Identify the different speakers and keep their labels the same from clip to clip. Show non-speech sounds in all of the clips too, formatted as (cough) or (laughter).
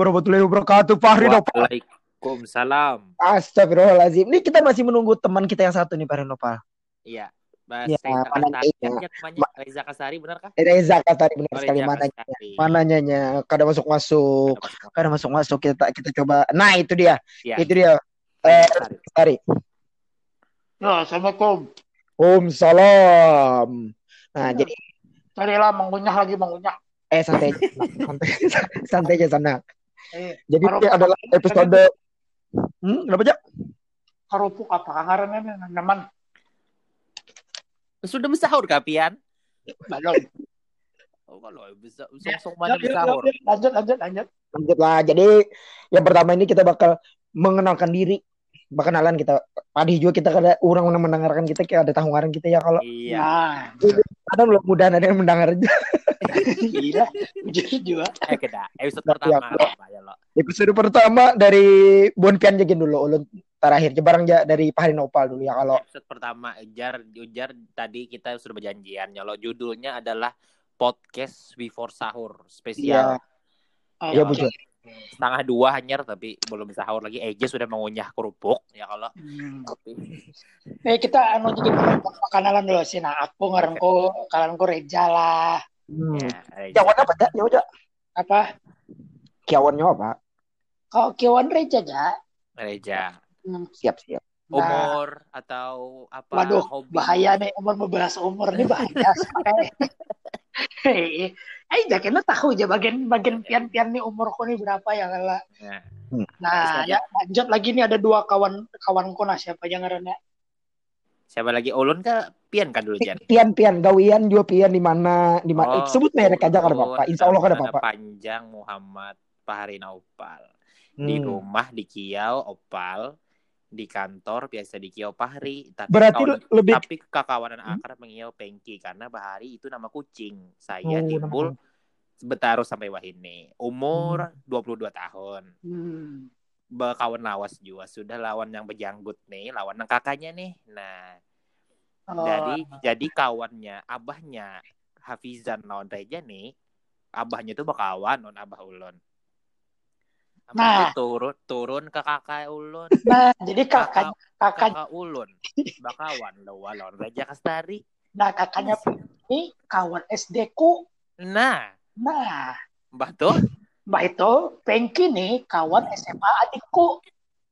Speaker 1: warahmatullahi wabarakatuh. Fahri Nopal.
Speaker 2: Waalaikumsalam.
Speaker 1: Astagfirullahaladzim. Ini kita masih menunggu teman kita yang satu nih, Fahri Nopal.
Speaker 2: Iya. Mas
Speaker 1: Ya,
Speaker 2: Reza
Speaker 1: mana
Speaker 2: namanya Reza Kasari benar kah?
Speaker 1: Reza Kasari benar
Speaker 2: Oh,
Speaker 1: sekali
Speaker 2: Reza
Speaker 1: mana mananya kada masuk masuk
Speaker 2: Ada Mas-
Speaker 1: kada masuk masuk kita kita coba nah itu dia
Speaker 2: Iya,
Speaker 1: itu dia eh
Speaker 2: Kasari.
Speaker 3: Ya, Assalamualaikum.
Speaker 1: Om salam nah
Speaker 3: Ya.
Speaker 1: jadi
Speaker 3: Tadi lah mengunyah lagi mengunyah.
Speaker 1: eh santai aja (laughs) santai santai aja sana
Speaker 3: Eh,
Speaker 1: jadi ini adalah episode hmm kenapa aja
Speaker 3: kerupuk apa kangarannya nyaman.
Speaker 2: Sudah bersahur kah, Pian?
Speaker 3: Belum.
Speaker 2: Oh, kalau bisa
Speaker 3: Ya,
Speaker 2: song mana
Speaker 3: yuk,
Speaker 2: bersahur?
Speaker 3: yuk, Lanjut, lanjut, lanjut.
Speaker 1: lanjut lah jadi yang pertama ini kita bakal mengenalkan diri perkenalan kita. Tadi juga kita kada orang yang mendengarkan kita kayak ada tanggungan kita ya kalau.
Speaker 2: Iya.
Speaker 3: Nah,
Speaker 1: ada belum mudah ada yang mendengar. Aja
Speaker 3: gila. Jujur juga.
Speaker 2: Eh, keda. Episode
Speaker 1: Tapi
Speaker 2: pertama.
Speaker 1: aku-
Speaker 2: apa? Ya lo?
Speaker 1: episode pertama dari Bon Pian jagin dulu ulun terakhir. Barang ja dari Pahari Nopal dulu ya kalau.
Speaker 2: Episode pertama Ujar Ujar tadi kita sudah berjanjian ya lo. Judulnya adalah podcast before sahur spesial.
Speaker 3: Oh,
Speaker 1: ya
Speaker 2: Ya,
Speaker 1: bujur
Speaker 2: setengah dua hanyar tapi belum sahur lagi Eja sudah mengunyah kerupuk ya kalau
Speaker 3: Hmm.
Speaker 2: tapi
Speaker 3: Eh, kita anu jadi makanan dulu sih. Nah, aku ngaranku kalanku Reja lah.
Speaker 1: hmm.
Speaker 2: ya.
Speaker 1: Kiawan apa ya ya udah
Speaker 3: Apa?
Speaker 1: Kiawannya apa
Speaker 3: Kau kiwan Reja aja.
Speaker 2: Reja
Speaker 3: Hmm.
Speaker 1: siap siap
Speaker 3: Nah,
Speaker 2: umur atau apa
Speaker 3: Waduh,
Speaker 2: hobi
Speaker 3: bahaya nih umur membahas umur nih bahaya. (laughs) Hei, eh jangan tahu aja bagian bagian pian-pian nih umurku nih berapa ya kala.
Speaker 2: Nah,
Speaker 3: Nah,
Speaker 2: Bisa,
Speaker 3: ya lanjut lagi nih ada dua kawan kawanku nah siapa yang ngarannya?
Speaker 2: siapa lagi? Ulun ke Pian kan dulu Jan
Speaker 1: Pian Pian. Gawian juga Pian di mana di mana
Speaker 2: Oh,
Speaker 1: sebut merek aja kada apa-apa. Insya Allah kada
Speaker 2: nama
Speaker 1: apa-apa.
Speaker 2: panjang Muhammad Paharina Opal di
Speaker 1: Hmm.
Speaker 2: rumah di Kiau Opal di kantor biasa di Kiau Pahri tapi
Speaker 1: berarti
Speaker 2: kawan-
Speaker 1: lebih
Speaker 2: tapi kekawanan akrab mengiau Pengki karena Bahari itu nama kucing. Saya
Speaker 1: Oh,
Speaker 2: timbul Betaru sampai Wahini umur 22 tahun.
Speaker 3: Hmm.
Speaker 2: berkawan lawas juga. Sudah lawan yang berjanggut nih lawan yang kakaknya nih. Nah
Speaker 3: Oh,
Speaker 2: jadi jadi kawannya abahnya Hafizan lawan Reja nih abahnya tuh bakawan non abah ulun Abah
Speaker 3: Nah.
Speaker 2: tuh turun turun ke kakak ulun.
Speaker 3: Nah, jadi kakak
Speaker 2: kakak
Speaker 3: kakak
Speaker 2: ulun. Bakawan lawan lawan Reja Kastari
Speaker 3: nah kakaknya ini kawan SD ku.
Speaker 2: nah.
Speaker 3: Nah,
Speaker 2: mbah tuh
Speaker 3: Mbak itu Pengki nih kawan SMA adikku.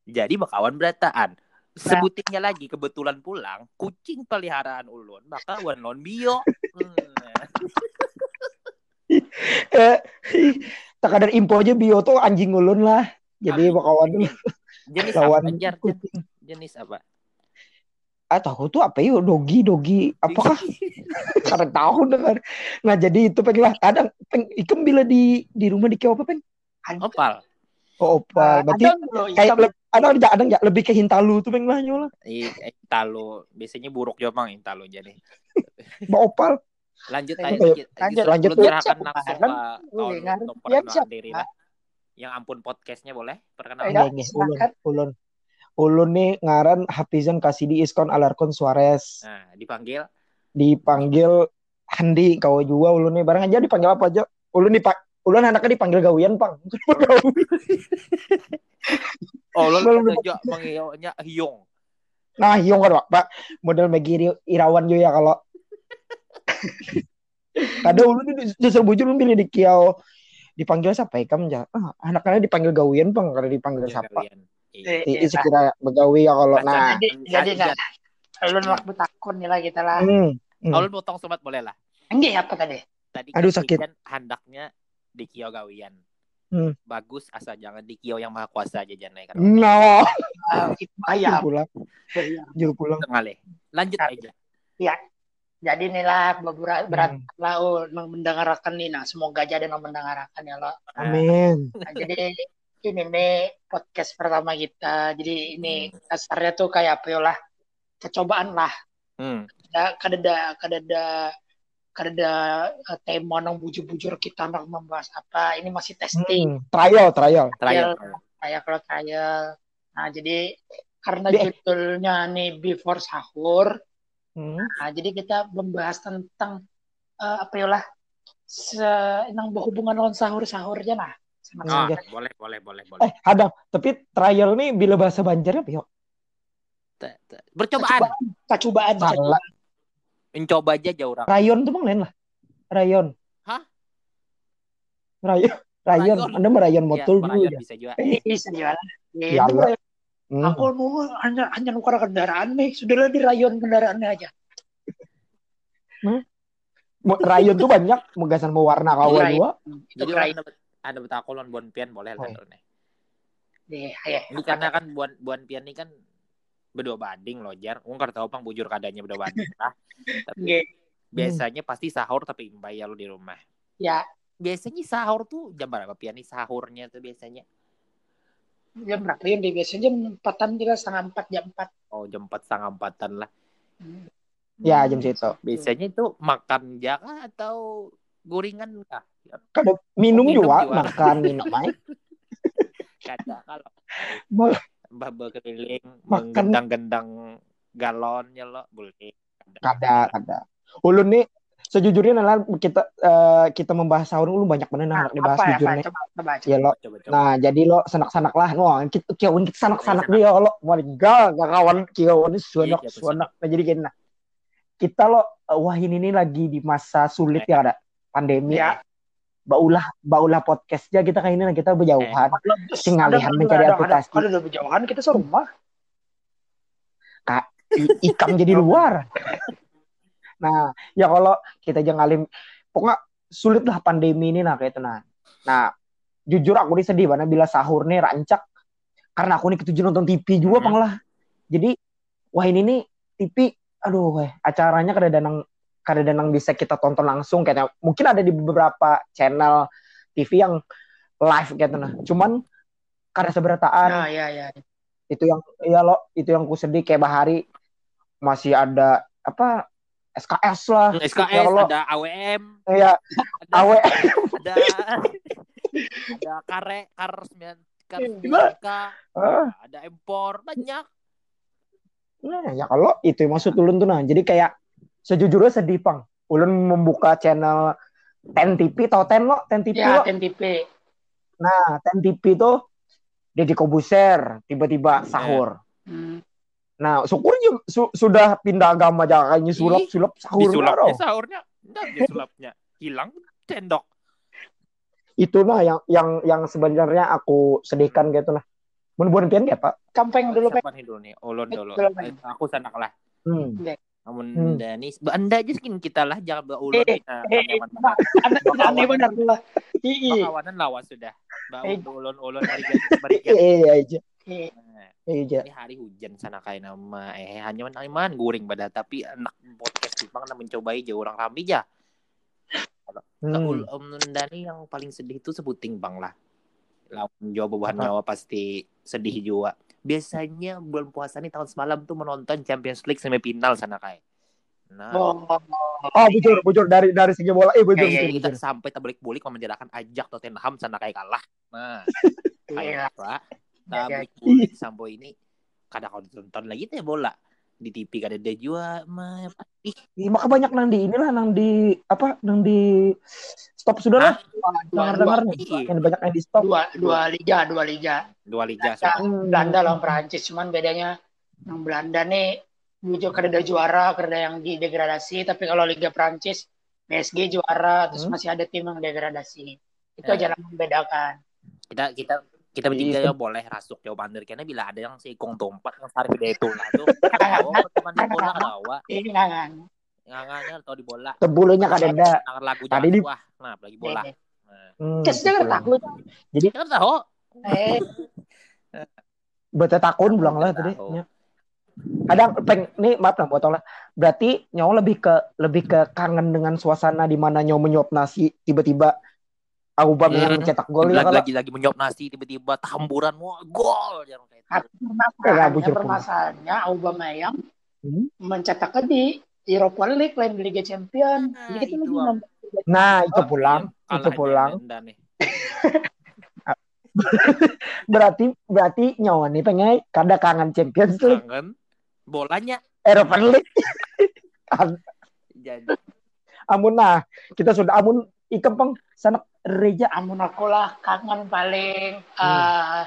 Speaker 2: jadi bakawan berataan sebutinnya lagi kebetulan pulang kucing peliharaan ulun. Bakawan non bio. Hmm. (laughs)
Speaker 1: tak ada info aja bio tuh anjing ulun lah. Jadi
Speaker 2: Anjing.
Speaker 1: bakawan. Dulu
Speaker 2: jenis
Speaker 1: lawan
Speaker 2: apa Jar?
Speaker 1: kucing
Speaker 2: jenis apa?
Speaker 1: Ah tahu tuh apa yuk dogi dogi. Apakah? (laughs) Karena tahu dengar. Nah jadi itu pengen lah. Ada peng ikem bila di di rumah di kau apa peng?
Speaker 2: Opal.
Speaker 1: Oh opal. Berarti
Speaker 3: ada dulu
Speaker 1: kayak ada ada ada nggak lebih ke hintalu tuh peng lah nyola
Speaker 2: I, eh, intalo biasanya buruk juga mang intalo jadi.
Speaker 1: Mbak opal
Speaker 2: lanjut
Speaker 3: Lanjut,
Speaker 2: aja
Speaker 3: lanjut.
Speaker 1: Lanjut,
Speaker 2: Ulun
Speaker 3: siapa
Speaker 2: langsung
Speaker 3: bareng?
Speaker 2: ke perkenalan
Speaker 3: siapa?
Speaker 2: diri lah. Yang ampun podcastnya boleh perkenalan?
Speaker 3: Ya,
Speaker 1: ulun ulun. Ulun nih ngaran Hafizan Kasidi Iskon Alarkon Suarez.
Speaker 2: Nah dipanggil.
Speaker 1: Dipanggil Handi kau juga ulun nih. Barang aja dipanggil apa aja? Ulun dipak ulun anaknya dipanggil gawian pang. (laughs)
Speaker 2: Oh
Speaker 1: Belum-
Speaker 2: juga mengiyonya hiung
Speaker 1: nah hiung kan pak. Model Megi Iri- Irawan juga ya kalau ada ulun ini justru bujur ulun pilih di kiau dipanggil siapa ya kamu ya ah, anaknya dipanggil gawian pang karena dipanggil siapa
Speaker 2: Kalian. Iya.
Speaker 1: Ini sekira begawi ya kalau nah
Speaker 3: Jadi, nah, lu nolak betakun nih lah kita lah.
Speaker 1: hmm, hmm.
Speaker 2: Potong sobat boleh lah.
Speaker 3: Enggak apa tadi?
Speaker 2: Tadi
Speaker 1: Aduh, sakit.
Speaker 2: Handaknya di Kio Gawian.
Speaker 1: Hmm.
Speaker 2: Bagus asal jangan di Kio yang maha kuasa aja jangan kan.
Speaker 1: no
Speaker 3: itu ayam.
Speaker 1: pulang
Speaker 3: Iya.
Speaker 1: juru pulang.
Speaker 2: Lanjut aja.
Speaker 3: Jadi nih lah beberapa berat
Speaker 1: Hmm.
Speaker 3: lah oh, mendengarkan nih nah semoga aja ada yang mendengarkan ya lo.
Speaker 1: amin
Speaker 3: Nah, jadi ini nih podcast pertama kita. Jadi ini dasarnya tuh kayak apa ya lah kecobaan lah.
Speaker 2: Hmm.
Speaker 3: Ada kadada kadada kadada eh, tema nang bujur-bujur kita nang membahas apa. Ini masih testing.
Speaker 1: Hmm, trial trial
Speaker 2: Trial.
Speaker 3: kayak kalau trial. Nah, jadi karena judulnya nih before sahur,
Speaker 1: Hmm.
Speaker 3: nah jadi kita membahas tentang eh, apa ya lah se nang berhubungan dengan sahur sahurnya nah sama
Speaker 1: oke.
Speaker 2: boleh, boleh, boleh, boleh.
Speaker 1: Eh, ada. Tapi trial nih bila bahasa Banjarnya yuk?
Speaker 2: Te- te- Percobaan.
Speaker 3: kacubaan
Speaker 1: Salah.
Speaker 3: kacubaan.
Speaker 2: Mencoba aja jauh orang.
Speaker 1: Rayon tuh bang lain lah. Rayon.
Speaker 2: Hah?
Speaker 1: Rayon. Rayon.
Speaker 2: Rayon.
Speaker 1: Anda merayon
Speaker 2: Ya,
Speaker 1: motul dulu
Speaker 2: merayon
Speaker 1: ya.
Speaker 2: bisa juga.
Speaker 3: bisa jualan
Speaker 1: Ya
Speaker 3: Itu
Speaker 1: Allah. Hmm.
Speaker 3: aku mau hanya hanya nukar kendaraan nih sudahlah di rayon kendaraannya aja
Speaker 1: Mo- Rayon tuh banyak megasan mewarna kawan
Speaker 3: Rayon.
Speaker 1: dua.
Speaker 3: itu
Speaker 2: Jadi
Speaker 3: rayon
Speaker 2: ada betakolon buan pian boleh lah
Speaker 1: Oh.
Speaker 2: nih.
Speaker 3: deh ya
Speaker 2: Ini karena kan buan buan pian ini kan berdua banding loh jar. Nggak tahu bang bujur kadanya berdua banding lah. (laughs) Tapi
Speaker 3: Nggih.
Speaker 2: biasanya pasti sahur tapi imbay ya lo di rumah.
Speaker 3: ya
Speaker 2: Biasanya sahur tuh jam berapa pian nih sahurnya tuh biasanya?
Speaker 3: Jam berapa ya deh biasanya jam empatan juga setengah empat jam empat
Speaker 2: Oh jam empat setengah empatan lah.
Speaker 1: Ya jam situ.
Speaker 2: Biasanya itu makan jaka atau gorengan kah?
Speaker 1: Kada minum,
Speaker 2: Minum
Speaker 1: juga,
Speaker 2: juga.
Speaker 1: makan minum aja. (laughs)
Speaker 2: Kada kalau mbah berkeliling
Speaker 1: Makan.
Speaker 2: menggendang-gendang galonnya lo boleh.
Speaker 1: Kada, kada. Ulun nih sejujurnya adalah kita eh, kita membahas sahur lu banyak bener nah,
Speaker 3: Nah,
Speaker 1: dibahas
Speaker 3: apa ya
Speaker 1: jujurnya.
Speaker 3: Coba coba coba
Speaker 1: Ya lo.
Speaker 2: Coba coba.
Speaker 1: Nah, jadi lo sanak-sanak lah. Wah, kita kiawan kita sanak-sanak
Speaker 2: Sanak.
Speaker 1: dia lo. Wah, enggak, enggak kawan kiawan ini suanak,
Speaker 2: Iya, iya,
Speaker 1: suanak. Nah, jadi gini nah. Kita lo eh, wah ini nih lagi di masa sulit ya ada pandemi.
Speaker 3: Ya.
Speaker 1: Baulah baulah podcastnya kita kayak ini nah, kita berjauhan. Singalihan mencari aplikasi.
Speaker 3: Ada udah berjauhan kita serumah.
Speaker 1: I- ikam jadi luar. Nah, ya kalau kita jangan alim, pokoknya sulit lah pandemi ini nah kayak itu nah. Nah, jujur aku ini sedih mana bila sahur nih rancak karena aku nih ketujuh nonton TV juga
Speaker 2: Hmm.
Speaker 1: pang lah. Jadi wah ini nih TV, aduh weh, acaranya kada danang kada danang bisa kita tonton langsung kayaknya. Mungkin ada di beberapa channel TV yang live gitu nah. Cuman kada seberataan
Speaker 3: Nah, ya ya.
Speaker 1: itu yang ya lo itu yang ku sedih kayak Bahari masih ada apa SKS lah.
Speaker 2: SKS
Speaker 1: Ya, kalau-
Speaker 2: ada AWM
Speaker 1: ya
Speaker 2: ada
Speaker 1: awe
Speaker 2: ada ada kare kar sembilan kar
Speaker 3: Iya.
Speaker 2: sembilan K.
Speaker 1: Ah,
Speaker 2: ada impor banyak.
Speaker 1: Nah, ya kalau itu yang maksud ulun tuh nah. Jadi kayak sejujurnya sedih pang. Ulun membuka channel Ten TV tau Ten lo? Ten TV
Speaker 3: Ya,
Speaker 1: lo?
Speaker 3: TNTP.
Speaker 1: nah Ten TV tuh Deddy Kobuser tiba-tiba sahur.
Speaker 3: Hmm.
Speaker 1: Nah syukurnya su- sudah pindah agama jangan kayaknya sulap sulap sahur
Speaker 2: disulapnya
Speaker 1: baru.
Speaker 2: sahurnya enggak disulapnya hilang sendok
Speaker 1: itu nah yang yang yang sebenarnya aku sedihkan gitu nah Mun pian ya pak
Speaker 3: Kampeng dulu, Pak.
Speaker 2: Nih dulu nih ulun dulu
Speaker 3: Dulu.
Speaker 2: Eh, aku sanak lah
Speaker 1: hmm.
Speaker 2: namun
Speaker 1: Hmm.
Speaker 2: Dani anda aja skin kita lah jangan bawa ulun
Speaker 3: Eh,
Speaker 2: kita
Speaker 3: eh,
Speaker 2: benar.
Speaker 3: Aneh aneh benar lah. Ii.
Speaker 2: Pakawanan lawas sudah bawa
Speaker 3: Eh.
Speaker 2: ulun ulun mari mari (laughs)
Speaker 1: iya
Speaker 3: Ii.
Speaker 1: iya
Speaker 2: ini hari hujan sana kayak nama eh hanya man man guring pada tapi anak podcast Jepang na mencobai jauh orang rame ya
Speaker 1: Hmm.
Speaker 2: Om Dani yang paling sedih itu sebuting bang lah. Lawan Jawa bebahan
Speaker 1: Apa?
Speaker 2: Jawa pasti sedih juga. Biasanya bulan puasa nih tahun semalam tuh menonton Champions League semifinal sana kayak. Nah.
Speaker 3: Oh,
Speaker 1: Oh bujur bujur. Dari dari segi bola eh bujur bujur,
Speaker 2: jadi kita
Speaker 1: bujur.
Speaker 2: sampai tablik bulik menjadikan ajak Tottenham sana kayak kalah. Nah. (laughs) Kayak apa
Speaker 3: Iya.
Speaker 2: tablik bulik sampai ini kadang kalau ditonton lagi tuh ya bola di TV kada ada juga mah ih
Speaker 1: Ih, maka banyak nang di inilah nang di apa nang di stop sudah lah
Speaker 3: Dua,
Speaker 1: dengar
Speaker 3: dua,
Speaker 1: dengar nih
Speaker 2: Iya.
Speaker 1: yang banyak yang di stop
Speaker 3: dua, dua liga, dua liga.
Speaker 2: dua liga
Speaker 3: Belanda,
Speaker 1: Hmm.
Speaker 3: Belanda lawan Perancis, cuman bedanya yang Belanda nih juga ada juara, ada yang di degradasi, tapi kalau Liga Perancis PSG juara, terus
Speaker 1: Hmm.
Speaker 3: masih ada tim yang degradasi. Itu
Speaker 2: Ya.
Speaker 3: aja yang membedakan.
Speaker 2: kita kita kita bertiga
Speaker 1: Iya.
Speaker 2: ya boleh rasuk jawaban dari karena bila ada yang si Kong Tompat yang tarik dia itu lah tuh oh teman di bola
Speaker 3: kan.
Speaker 2: nganganya atau di bola.
Speaker 1: Tebulunya kada ada.
Speaker 2: Dengar lagu
Speaker 1: Tadi di-
Speaker 2: wah nah lagi bola. Nah.
Speaker 1: hmm,
Speaker 3: jangan
Speaker 1: pulang.
Speaker 3: takut.
Speaker 2: Kita kan tahu
Speaker 3: Eh, (laughs)
Speaker 1: bete takun bilang lah tadi. kadang peng nih maaf lah botol lah. Berarti nyawa lebih ke lebih ke kangen dengan suasana di mana nyawa menyuap nasi tiba-tiba Aubameyang yang
Speaker 2: Hmm.
Speaker 1: mencetak gol ya
Speaker 2: lagi, lagi lagi menyop nasi tiba-tiba tamburan wah gol jangan kayak itu.
Speaker 3: permasalahannya, Aubameyang
Speaker 1: Hmm.
Speaker 3: mencetaknya di Europa League lain di Liga Champion.
Speaker 2: Nah,
Speaker 3: Jadi kita
Speaker 2: itu,
Speaker 3: lagi
Speaker 1: nah itu
Speaker 2: Oh,
Speaker 1: pulang
Speaker 2: kalah
Speaker 1: itu pulang. (laughs) Berarti berarti nyawa nih pengen kada kangen Champions League.
Speaker 2: Kangen. Bolanya.
Speaker 1: Europa League. (laughs)
Speaker 2: Jadi.
Speaker 1: Amun nah kita sudah amun Ikam pang sanak reja.
Speaker 3: amun aku lah kangen paling
Speaker 1: Hmm.
Speaker 3: eh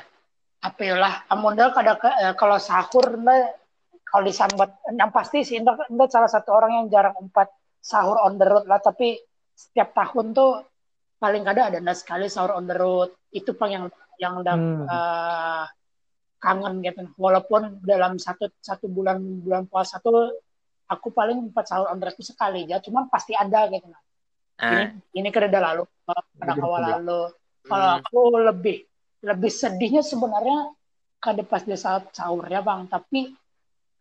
Speaker 3: apa ya lah amun dah kada eh, kalau sahur nda kalau disambat yang pasti sih nda, nda salah satu orang yang jarang empat sahur on the road lah tapi setiap tahun tuh paling kada ada nda sekali sahur on the road itu pang yang yang nda
Speaker 1: Hmm.
Speaker 3: eh, kangen gitu walaupun dalam satu satu bulan bulan puasa tuh aku paling empat sahur on the road sekali aja cuman pasti ada gitu ini
Speaker 2: Ah,
Speaker 3: ini lalu pada
Speaker 1: Lebih
Speaker 3: awal lalu. Kalau
Speaker 2: hmm.
Speaker 3: aku lebih lebih sedihnya sebenarnya kada pas di saat sahurnya bang. Tapi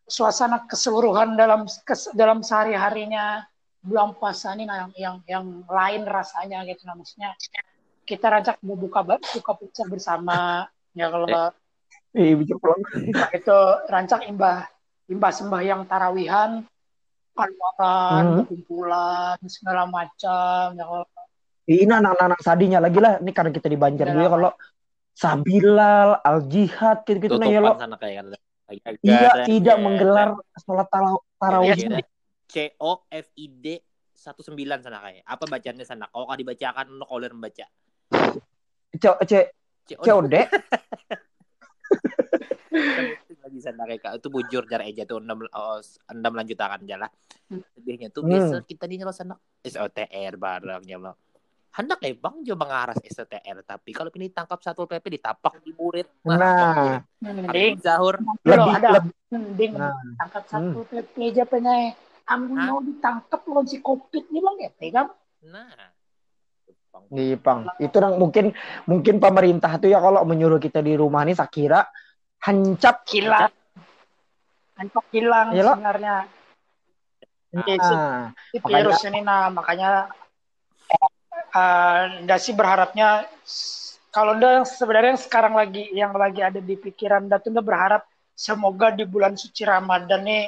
Speaker 3: suasana keseluruhan dalam kes- dalam sehari harinya bulan puasa ini nah, yang yang yang lain rasanya gitu nah maksudnya kita rancak mau buka buka puasa bersama ya kalau
Speaker 1: Eh, bijak pulang. (laughs)
Speaker 3: itu rancak imbah imbah sembahyang tarawihan keluaran
Speaker 1: Hmm.
Speaker 3: kumpulan segala macam ya kalau
Speaker 1: Ini anak-anak sadinya lagi lah. Ini karena kita di Banjar juga
Speaker 3: lama.
Speaker 1: kalau Sabilal, Al Jihad gitu-gitu nah ya lo. Iya, tidak
Speaker 2: ada-
Speaker 1: menggelar sholat tara- tarawih.
Speaker 2: Iya, iya. C O F I D 19 sana kayak. Apa bacanya sana? Kalau kau dibacakan lo kalau membaca.
Speaker 1: Cek cek
Speaker 2: C O
Speaker 1: COD. (laughs)
Speaker 2: kayak Kak. itu bujur jar aja tuh endam oh, endam lanjutakan aja lah.
Speaker 3: Hmm.
Speaker 2: Sedihnya tuh
Speaker 1: Hmm.
Speaker 2: biasa kita di nyelos sana SOTR barengnya lo. Hendak ya bang coba ngaras SOTR tapi kalau ini tangkap satu PP ditapak di murid.
Speaker 1: Nah,
Speaker 3: mending
Speaker 2: Habis sahur
Speaker 1: lebih
Speaker 3: ada
Speaker 1: lebih
Speaker 3: mending
Speaker 1: Nah.
Speaker 3: tangkap satu PP aja amun
Speaker 2: Hah?
Speaker 3: mau ditangkap lawan si covid nih bang ya kan
Speaker 2: nah. Bang,
Speaker 1: di Pang. Itu yang mungkin mungkin pemerintah tuh ya kalau menyuruh kita di rumah nih Sakira hancap
Speaker 3: hilang hancur hilang
Speaker 1: Iya, lo.
Speaker 3: sebenarnya Ini
Speaker 1: Nah,
Speaker 3: si virus ini nah makanya eh ndak sih berharapnya kalau ndak sebenarnya yang sekarang lagi yang lagi ada di pikiran ndak tuh ndak berharap semoga di bulan suci Ramadan nih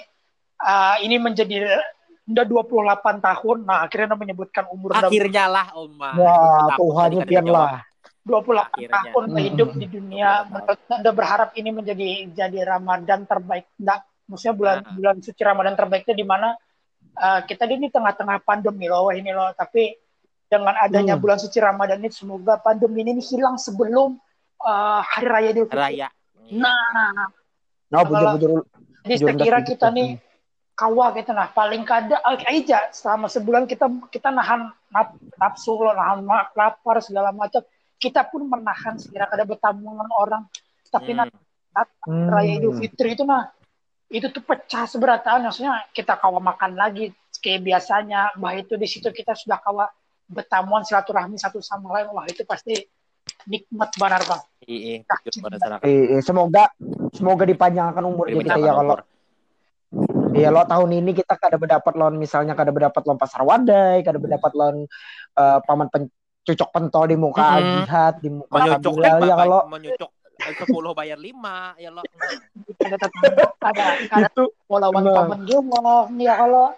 Speaker 3: eh, ini menjadi ndak 28 tahun nah akhirnya menyebutkan umur
Speaker 2: Akhirnya lah Oma.
Speaker 1: wah
Speaker 2: Takut
Speaker 1: Tuhan lah.
Speaker 3: 28
Speaker 2: Akhirnya.
Speaker 3: tahun
Speaker 1: Hmm.
Speaker 3: hidup di dunia menurut Anda berharap ini menjadi jadi Ramadan terbaik enggak maksudnya bulan
Speaker 2: Nah.
Speaker 3: bulan suci Ramadan terbaiknya di mana uh, kita di tengah-tengah pandemi loh wah ini loh tapi dengan adanya
Speaker 1: Hmm.
Speaker 3: bulan suci Ramadan ini semoga pandemi ini hilang sebelum uh, hari raya Idul Fitri.
Speaker 2: Raya.
Speaker 3: Nah,
Speaker 1: Nah, bujur-bujur
Speaker 3: jadi
Speaker 1: Jujur
Speaker 3: saya kira
Speaker 1: dah
Speaker 3: kita nih kawah gitu nah paling kada aja selama sebulan kita kita nahan naf- nafsu loh nahan lapar segala macam kita pun menahan sekira kada bertamungan orang. Tapi
Speaker 2: Hmm.
Speaker 3: nanti
Speaker 1: Hmm.
Speaker 3: raya Idul Fitri itu nah itu tuh pecah seberataan maksudnya kita kawa makan lagi. Kayak biasanya bah itu di situ kita sudah kawa bertamuan silaturahmi satu sama lain. Wah itu pasti nikmat benar bang.
Speaker 2: Iya,
Speaker 3: Nah,
Speaker 2: pada sana.
Speaker 1: Eh, eh, semoga semoga dipanjangkan umurnya kita ya kalau Iya lo tahun ini kita kada berdapat lawan misalnya kada berdapat lawan pasar wadai, kada berdapat lawan eh, paman pen, cucok pentol di muka
Speaker 2: Mhm.
Speaker 1: jihad di muka
Speaker 2: menyucuk
Speaker 1: Sabilal, ya kalau
Speaker 2: menyucuk sepuluh bayar lima ya lo.
Speaker 3: ada
Speaker 1: itu
Speaker 3: lawan
Speaker 1: Nah.
Speaker 3: paman gewong ya kalau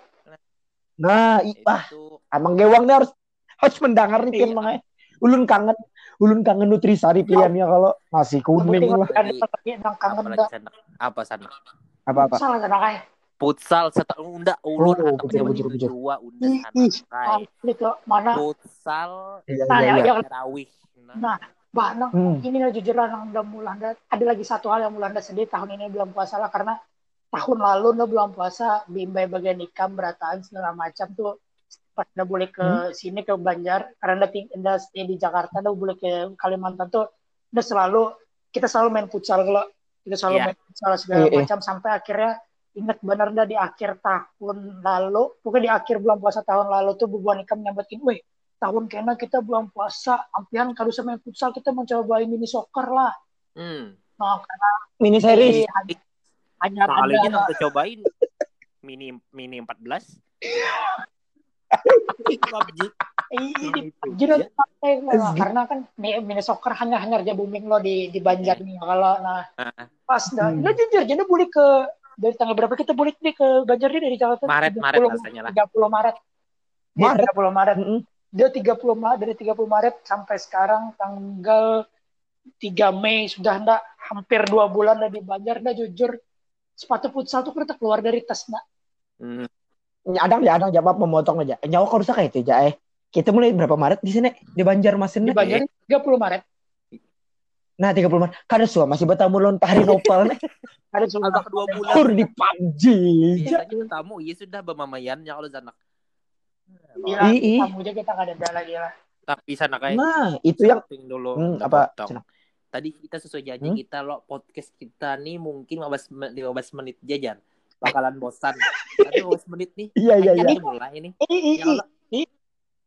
Speaker 1: nah i- ah
Speaker 2: Itu
Speaker 1: emang gewang nih harus harus mendengar nih pilihan
Speaker 3: Iya.
Speaker 1: makanya ulun kangen ulun kangen nutrisari pilihannya kalau nasi kuning lah
Speaker 3: lagi yang kangen
Speaker 2: apa sana? Apa sana?
Speaker 1: apa apa
Speaker 3: salah sana kayak
Speaker 2: Futsal setahun unda ulun
Speaker 1: Oh,
Speaker 2: atau
Speaker 1: bujur, bujur,
Speaker 2: itu dua unda
Speaker 3: mana
Speaker 2: Futsal
Speaker 1: iya
Speaker 3: Nah,
Speaker 1: iya
Speaker 3: ya,
Speaker 1: iya
Speaker 3: ya.
Speaker 2: tarawih. Nah,
Speaker 3: Nah, Bang,
Speaker 1: Hmm.
Speaker 3: ini lah jujur lah yang udah mulanda. Ada lagi satu hal yang mulanda sedih tahun ini belum puasa lah karena tahun lalu udah belum puasa bimbai bagian ikam berataan segala macam tuh pas udah boleh ke
Speaker 1: Hmm.
Speaker 3: sini ke Banjar karena udah, stay di Jakarta udah boleh ke Kalimantan tuh udah selalu kita selalu main futsal kalau kita selalu
Speaker 2: Iya.
Speaker 3: main futsal segala
Speaker 1: iya.
Speaker 3: macam sampai akhirnya ingat benar dah di akhir tahun lalu pokoknya di akhir bulan puasa tahun lalu tuh bubuan ikam nyampetin weh tahun kena kita bulan puasa ampian kalau main futsal kita mencoba mini soccer lah
Speaker 2: hmm.
Speaker 3: nah karena
Speaker 1: mini series
Speaker 3: ini hanya, hanya
Speaker 2: Kalinya
Speaker 3: ada
Speaker 2: nanti cobain mini mini 14. PUBG.
Speaker 3: ini
Speaker 2: ya.
Speaker 3: karena kan mi- mini soccer hanya hanya aja booming lo di di Banjar nih kalau nah
Speaker 2: Ah.
Speaker 3: pas dah
Speaker 1: Hmm.
Speaker 3: nah, jujur jadi boleh ke dari tanggal berapa kita boleh nih ke Banjar nih dari Jakarta?
Speaker 2: Maret, Maret
Speaker 3: 30
Speaker 2: rasanya lah.
Speaker 3: 30 Maret. Iya,
Speaker 1: Maret.
Speaker 3: 30 Maret.
Speaker 1: Mm-mm.
Speaker 3: dia 30 Maret dari 30 Maret sampai sekarang tanggal 3 Mei. Sudah ndak hampir dua bulan dah di Banjar dah jujur. Sepatu futsal tuh kita keluar dari tas nak.
Speaker 2: Hmm.
Speaker 1: adang ya adang. Jawab memotong aja. Nyawa kau rusak itu aja eh kita mulai berapa Maret di sini? Di Banjarmasin
Speaker 3: Di Banjar 30 Maret.
Speaker 1: Nah 30 Maret kada suah masih bertamu lon hari nopal nih (laughs)
Speaker 3: Ada cuma
Speaker 2: agak dua bulan
Speaker 1: kur di PUBG
Speaker 2: biasanya tamu iya sudah bermamayan ya kalau sana
Speaker 3: Iya, aja kita nggak ada lagi lah.
Speaker 2: tapi sana kayak
Speaker 1: nah itu yang
Speaker 2: dulu
Speaker 1: Hmm, apa?
Speaker 2: Tadi kita sesuai janji
Speaker 1: Hmm?
Speaker 2: kita lo podcast kita nih mungkin 15 men- 15 menit jajan. Bakalan bosan. (laughs) Tapi 15 menit nih.
Speaker 1: iya iya iya
Speaker 2: mulai ini. Ya
Speaker 3: ih.
Speaker 2: Allah,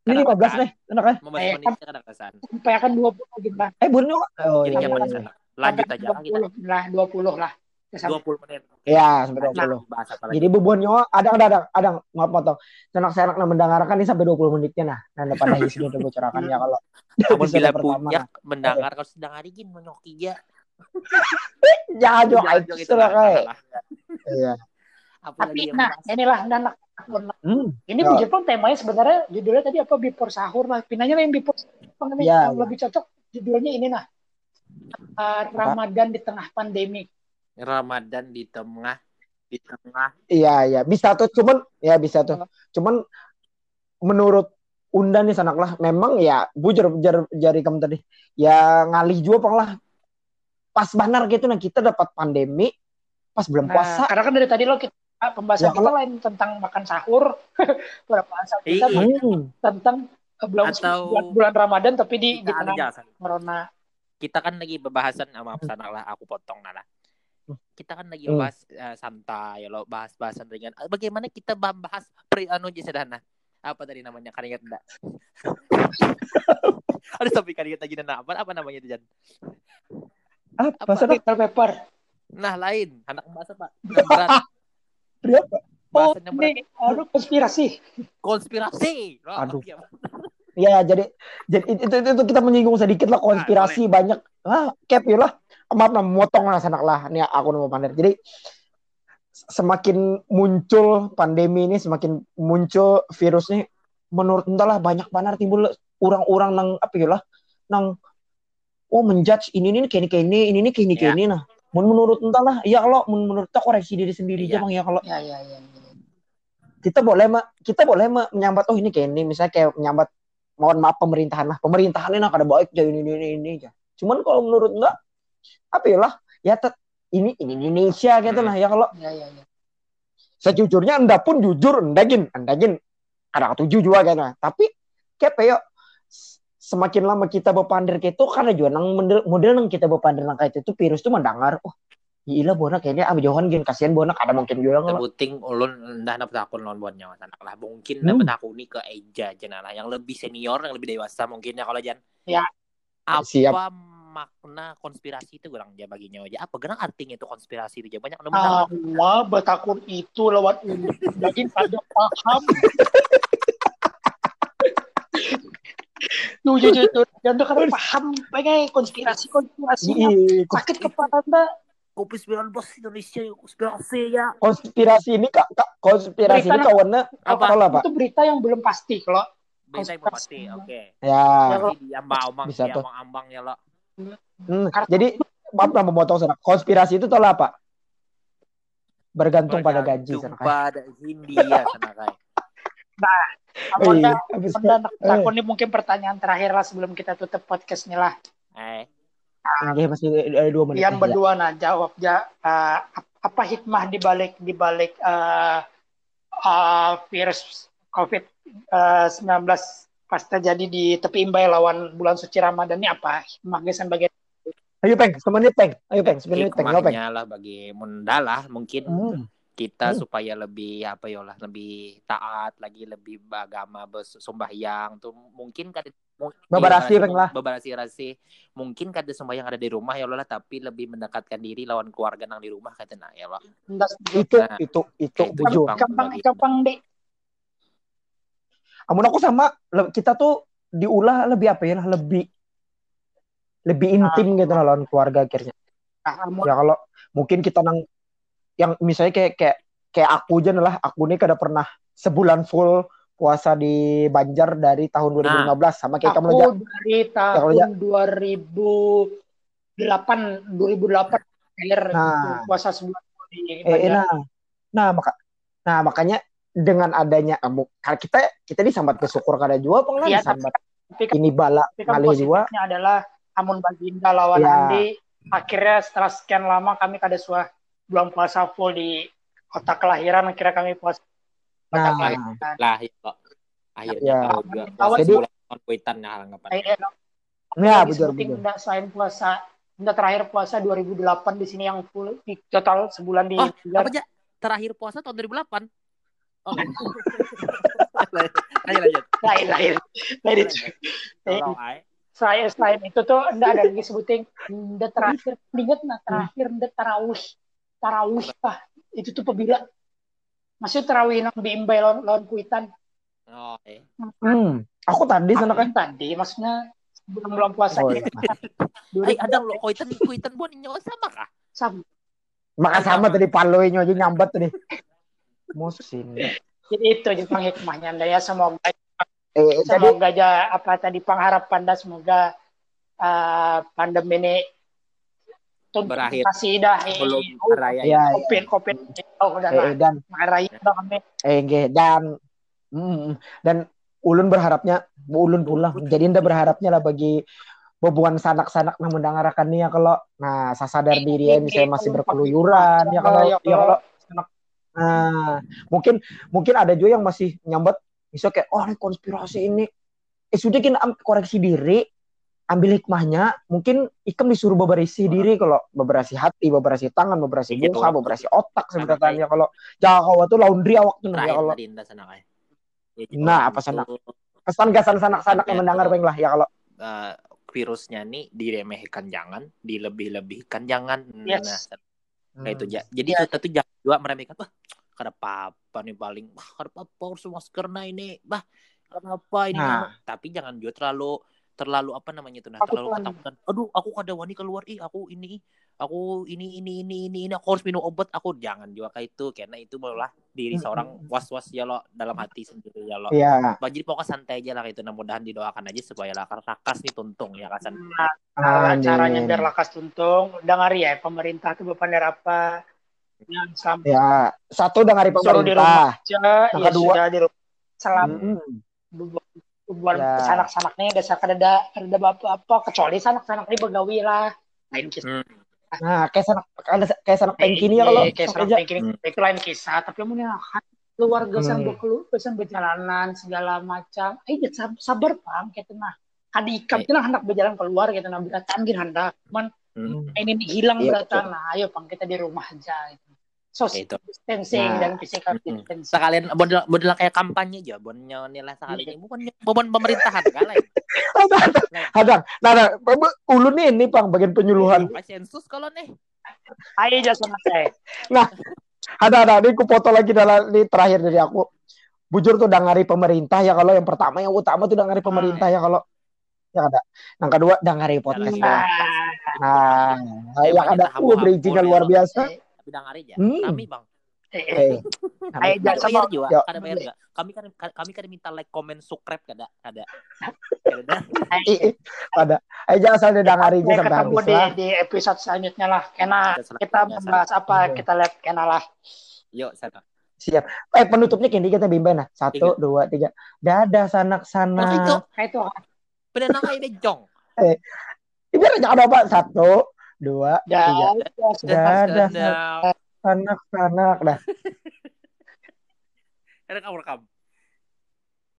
Speaker 1: ini 15 nih enak kan
Speaker 2: 15
Speaker 3: Eh,
Speaker 2: kan ada kesan.
Speaker 3: Sampai akan 20 gitu lah.
Speaker 1: eh bunuh oh
Speaker 2: Jadi
Speaker 1: iya, iya, iya.
Speaker 2: sana. Lanjut aja lah kita.
Speaker 3: 20 lah, 20 lah. Ya, sampai
Speaker 2: 20 menit.
Speaker 1: ya sampai
Speaker 2: Lanjut,
Speaker 1: 20
Speaker 2: bahas apa lagi?
Speaker 1: Jadi bubonnya ada ada ada ada maaf potong. Senak senak nah mendengarkan ini sampai 20 menitnya nah. Nah depan lagi sudah bocorakan ya kalau (laughs)
Speaker 2: Kamu bila
Speaker 1: pertama,
Speaker 2: punya
Speaker 1: nah.
Speaker 2: mendengar kalau sedang hari gini menyoki ya. (laughs)
Speaker 1: Jangan jo
Speaker 2: Jangan juga itu
Speaker 1: sudah
Speaker 2: lah,
Speaker 1: kayak.
Speaker 2: lah.
Speaker 1: Iya.
Speaker 2: Apa
Speaker 3: Tapi nah, inilah dan
Speaker 1: Hmm.
Speaker 3: ini
Speaker 1: Ya.
Speaker 3: Bu Jepang temanya sebenarnya judulnya tadi apa before sahur lah. Pinanya yang before apa namanya
Speaker 1: Ya,
Speaker 3: yang
Speaker 1: ya.
Speaker 3: lebih cocok judulnya ini nah. Uh, Ramadan di tengah pandemi.
Speaker 2: Ramadan di tengah di tengah
Speaker 1: Iya iya bisa tuh cuman ya bisa tuh. Cuman menurut Undan nih sanak lah memang ya bujur jar jari kamu tadi ya ngalih juga pang lah pas benar gitu nah kita dapat pandemi pas bulan
Speaker 3: Nah,
Speaker 1: puasa
Speaker 3: karena kan dari tadi lo kita pembahasan
Speaker 1: Ya,
Speaker 3: kita lain tentang makan sahur, (laughs) pembahasan kita.
Speaker 1: Hmm.
Speaker 3: tentang uh, bulan,
Speaker 2: Atau-
Speaker 3: bulan, bulan Ramadan tapi di di corona.
Speaker 2: kita kan lagi pembahasan ah, maaf sana lah aku potong nala kita kan lagi
Speaker 1: Hmm.
Speaker 2: bahas eh, santai lo bahas bahasan ringan Eh, bagaimana kita bahas pre anu sederhana apa tadi namanya kan ingat enggak (laughs) ada sampai kan ingat lagi dan apa apa namanya itu Jan
Speaker 1: apa
Speaker 2: Apa?
Speaker 3: Paper paper.
Speaker 2: nah lain anak bahasa pak berat (laughs)
Speaker 1: Berapa?
Speaker 3: Oh, ini aduh konspirasi.
Speaker 2: konspirasi Oh,
Speaker 1: Aduh.
Speaker 2: iya.
Speaker 1: Ya, jadi jadi itu, itu, itu kita menyinggung sedikit lah konspirasi banyak. Ah, cap ya lah. Maaf nah, motong lah sanak lah. Nih aku mau pandai. Jadi semakin muncul pandemi ini, semakin muncul virus ini, menurut entahlah banyak banget timbul orang-orang nang apa ya lah, nang oh menjudge ini ini kayak ini kayak ini, ini ini kayak ini kayak
Speaker 2: Ya.
Speaker 1: ini nah. Mun menurut entahlah, ya kalau mun menurut kita koreksi diri sendiri aja
Speaker 2: Iya.
Speaker 1: bang ya kalau
Speaker 3: Ya ya ya.
Speaker 1: kita boleh ma- kita boleh ma- menyambat oh ini kayak ini misalnya kayak menyambat mohon maaf pemerintahan lah pemerintahan ini kada baik jadi ini ini ini aja cuman kalau menurut enggak apa ya lah ya tet, ini ini Indonesia gitu lah ya kalau
Speaker 3: Ya ya ya.
Speaker 1: sejujurnya anda pun jujur endagin endagin kadang tujuh juga kan nah. tapi kayak ya semakin lama kita berpandir kayak itu karena juga nang model, model nang kita berpandir nang kayak itu virus tuh mendengar oh gila bona kayaknya ambil jauhan gini kasihan bona ada mungkin juga kalau
Speaker 2: Tebuting ulun ndah dapat aku non bonnya anak lah mungkin
Speaker 1: Hmm.
Speaker 2: dapat aku nih ke Eja lah yang lebih senior yang lebih dewasa mungkin ya kalau Jan
Speaker 3: Ya.
Speaker 2: apa
Speaker 1: Siap.
Speaker 2: makna konspirasi itu kurang aja baginya aja apa gerang artinya itu konspirasi itu banyak
Speaker 3: Ah,
Speaker 2: benar
Speaker 3: Wah, betakun itu lewat undang lagi pada paham. (laughs) Tuh, jujur, jujur. Jangan kan paham. Pengen konspirasi, konspirasi. Sakit kepala anda.
Speaker 2: kopi 19 Indonesia yang konspirasi ya
Speaker 1: konspirasi ini kak, kak konspirasi
Speaker 3: Berita
Speaker 1: ini
Speaker 3: nak-
Speaker 1: kawannya
Speaker 2: Apa?
Speaker 1: apa lah pak
Speaker 3: Itu berita yang belum pasti. Kalau
Speaker 2: berita yang
Speaker 3: Konspirasi.
Speaker 2: pasti oke
Speaker 1: ya
Speaker 2: jadi di ambang-ambang
Speaker 1: Bisa tuh.
Speaker 2: ambang-ambang ya lo
Speaker 1: hmm, jadi maaf lah memotong sana konspirasi itu tahu lah pak bergantung pada gaji sana
Speaker 2: Bergantung pada Hindia sana kayak
Speaker 1: Iya,
Speaker 3: nak
Speaker 1: eh.
Speaker 3: takut ini mungkin pertanyaan terakhir lah sebelum kita tutup podcastnya lah.
Speaker 2: eh.
Speaker 1: Oke, masih ada dua menit.
Speaker 3: Yang
Speaker 1: nih, ya.
Speaker 3: berdua nah jawab ya uh, apa hikmah di balik di balik uh, uh, virus COVID uh, 19 pas terjadi di tepi Imbai lawan bulan suci Ramadan ini apa? Hikmah gesan bagian
Speaker 1: ayo peng. Semenit peng. Ayo peng. Semenit peng.
Speaker 2: Hikmahnya lah bagi munda lah mungkin.
Speaker 1: Hmm.
Speaker 2: Kita
Speaker 1: Hmm.
Speaker 2: supaya lebih apa ya lah lebih taat lagi lebih beragama bersembahyang tuh mungkin kan
Speaker 1: Beberasi, Peng, lah.
Speaker 2: beberasi rasi mungkin kada sembahyang ada di rumah ya Allah lah tapi lebih mendekatkan diri lawan keluarga nang di rumah kata nah ya Allah.
Speaker 3: Ndas-
Speaker 1: itu
Speaker 2: Nah,
Speaker 1: itu itu
Speaker 2: itu
Speaker 1: bujur
Speaker 2: bagi-
Speaker 3: gampang deh
Speaker 1: amun aku sama kita tuh diulah lebih apa ya lah lebih lebih intim gitu lah lawan keluarga akhirnya.
Speaker 3: Ah,
Speaker 1: ya kalau mungkin kita nang yang misalnya kayak kayak kayak aku aja lah aku nih kada pernah sebulan full puasa di Banjar dari tahun 2015 sama kayak kamu aja
Speaker 3: aku dari
Speaker 1: kalau ya-
Speaker 3: tahun 2008 2008 akhir
Speaker 1: Nah.
Speaker 3: puasa sebulan di
Speaker 1: eh, eh,
Speaker 3: Banjar.
Speaker 1: nah nah maka nah makanya dengan adanya kamu kita kita disambat bersyukur kada jua apa
Speaker 3: Iya,
Speaker 1: disambat
Speaker 3: tapi kan,
Speaker 1: ini bala
Speaker 3: kan
Speaker 1: kali jua
Speaker 3: positifnya adalah Amun Baginda lawan
Speaker 1: Ya.
Speaker 3: Andi. Akhirnya setelah sekian lama kami kada suah bulan puasa full di kota kelahiran. Akhirnya kami puasa.
Speaker 1: nah.
Speaker 2: lah ya kok. Akhirnya
Speaker 1: Ya.
Speaker 2: kau juga
Speaker 3: Jadi-
Speaker 2: puasa sebulan non kuitan ya anggapan.
Speaker 1: Ya betul betul.
Speaker 3: enggak selain puasa enggak terakhir puasa 2008 di sini yang full di total sebulan di
Speaker 2: Oh, apa aja? Terakhir puasa tahun 2008 oh. Lanjut lanjut.
Speaker 3: lain lain. Lain. Itu Eh, saya selain itu tuh enggak ada lagi sebuting enggak terakhir ingat nah terakhir enggak tarawih tarawih pak. Itu tuh pebila masih tarawih nang di Imbai lawan, lawan Kuitan.
Speaker 2: Oh eh
Speaker 1: hmm. Aku tadi sana kan
Speaker 3: tadi maksudnya sebelum bulan puasa
Speaker 1: Oh,
Speaker 3: ini
Speaker 2: ay ada lo kuitan kuitan buat nyawa sama kah?
Speaker 3: Sama.
Speaker 1: Maka sama tadi paloinya aja nyambat tadi. Musim
Speaker 3: jadi itu Jepang hikmahnya ya semoga
Speaker 1: eh jadi
Speaker 3: semoga aja apa tadi pengharapan dan semoga uh, pandemi ini
Speaker 2: Berakhir.
Speaker 3: kasih dah
Speaker 2: belum
Speaker 3: oh,
Speaker 2: raya
Speaker 1: ya.
Speaker 3: covid covid oh udah
Speaker 1: eh, dan
Speaker 3: raya kami
Speaker 1: eh nggih, dan mm, dan ulun berharapnya ulun pulang jadi anda berharapnya lah bagi hubungan sanak-sanak yang mendengarkan ya kalau nah saya sadar diri ya misalnya masih berkeluyuran ya kalau ya kalau nah mungkin mungkin ada juga yang masih nyambat bisa kayak oh ini konspirasi ini. Eh sudah kita koreksi diri ambil hikmahnya mungkin ikam disuruh beberisi diri kalau beberasi hati beberasi tangan beberasi
Speaker 2: Gitu.
Speaker 1: muka beberasi otak sebenarnya kalau kau tuh laundry awak tuh nah, ya kalau
Speaker 2: tadi indah sana ay Ya, jadi
Speaker 1: Nah, apa sana?
Speaker 2: itu,
Speaker 1: pesan gasan sanak-sanak yang
Speaker 2: Ya,
Speaker 1: mendengar lah ya kalau
Speaker 2: eh, virusnya nih diremehkan jangan dilebih-lebihkan jangan
Speaker 3: Yes.
Speaker 2: nah Kayak itu ja. Jadi kita tuh jangan juga meremehkan. Wah, kada apa-apa nih paling. Wah, apa-apa harus masker nah ini. Bah, kenapa ini?
Speaker 1: Nah.
Speaker 2: Tapi jangan juga terlalu terlalu apa namanya itu nah
Speaker 3: Aku
Speaker 2: terlalu ketakutan. Aduh, aku kada wani keluar. Ih, aku ini aku ini ini ini ini ini aku harus minum obat. Aku jangan juga kayak itu karena itu malah diri seorang was-was ya lo dalam hati sendiri ya lo.
Speaker 1: Iya.
Speaker 2: Bah, Jadi pokoknya santai aja lah itu. Nah, mudahan didoakan aja supaya lah rakas nih tuntung ya kasan.
Speaker 3: Nah, cara-
Speaker 1: Amin.
Speaker 3: caranya biar lakas tuntung dengar ya pemerintah tuh bepandar apa yang sampai
Speaker 1: Ya, satu dengan hari
Speaker 3: Suruh di rumah.
Speaker 1: pemerintah.
Speaker 3: aja
Speaker 1: Yang
Speaker 3: ya
Speaker 1: kedua-
Speaker 3: sudah di rumah selama
Speaker 1: Mm-mm.
Speaker 3: Buat
Speaker 1: Ya.
Speaker 3: sanak-sanak nih dasar kada kada apa-apa kecuali sanak-sanak nih begawi lah lain kisah
Speaker 2: Hmm.
Speaker 1: Nah, kayak sanak kayak kayak sanak pengkini ya kalau
Speaker 3: Eh, kayak sanak pengkini
Speaker 2: Hmm.
Speaker 3: itu lain kisah tapi kan keluarga san
Speaker 1: Hmm.
Speaker 3: bekelu pesan berjalanan segala macam eh sab- sabar pam gitu nah kadi ikam
Speaker 2: Eh.
Speaker 3: kita hendak berjalan keluar gitu nah beratan gini hendak man
Speaker 2: Hmm.
Speaker 3: ini hilang
Speaker 1: Iya,
Speaker 3: beratan nah ayo pam kita di rumah aja gitu. Social
Speaker 2: Itu.
Speaker 3: distancing
Speaker 1: Nah.
Speaker 3: dan physical distancing
Speaker 2: sekalian model model kayak kampanye aja bon nilai sekali ini bukan bukan pemerintahan kan lain (laughs)
Speaker 1: Hadang. Nah, nah, ulun nih ini Pang bagian penyuluhan.
Speaker 2: Pakai sensus kalau nih
Speaker 3: ayo aja sama saya
Speaker 1: Ada ada ini aku foto lagi dalam ini terakhir dari aku. Bujur tuh dangari pemerintah ya kalau yang pertama yang utama tuh dangari pemerintah ya kalau ya ada. Yang kedua dangari podcast ya.
Speaker 3: nah
Speaker 1: Nah, yang ada uh
Speaker 2: hampur,
Speaker 1: luar biasa.
Speaker 2: Dengar aja
Speaker 1: Hmm.
Speaker 2: kami bang
Speaker 3: eh, eh,
Speaker 1: Eh,
Speaker 3: ayo aja sama
Speaker 2: bayar juga kada bayar juga kami kan kami kan minta like comment subscribe kada kada kada
Speaker 1: i- i- ada. Aja asal didangari aja
Speaker 3: Sampai
Speaker 1: sampai
Speaker 3: ketemu
Speaker 1: habis
Speaker 3: di,
Speaker 1: lah.
Speaker 3: di episode selanjutnya lah
Speaker 2: Episode
Speaker 3: kita membahas apa
Speaker 1: Iya.
Speaker 3: kita lihat kena lah
Speaker 2: yuk sana
Speaker 1: Siap. Eh penutupnya kini kita bimbing nah. Satu,
Speaker 2: Tiga.
Speaker 1: dua, tiga. Dadah sanak
Speaker 2: Nah, itu
Speaker 3: kayak itu
Speaker 2: penenang kayak bejong
Speaker 1: Biar aja ada apa? Satu, dua, tiga. Dadah sanak. Dah. (laughs)
Speaker 2: Rekam rekam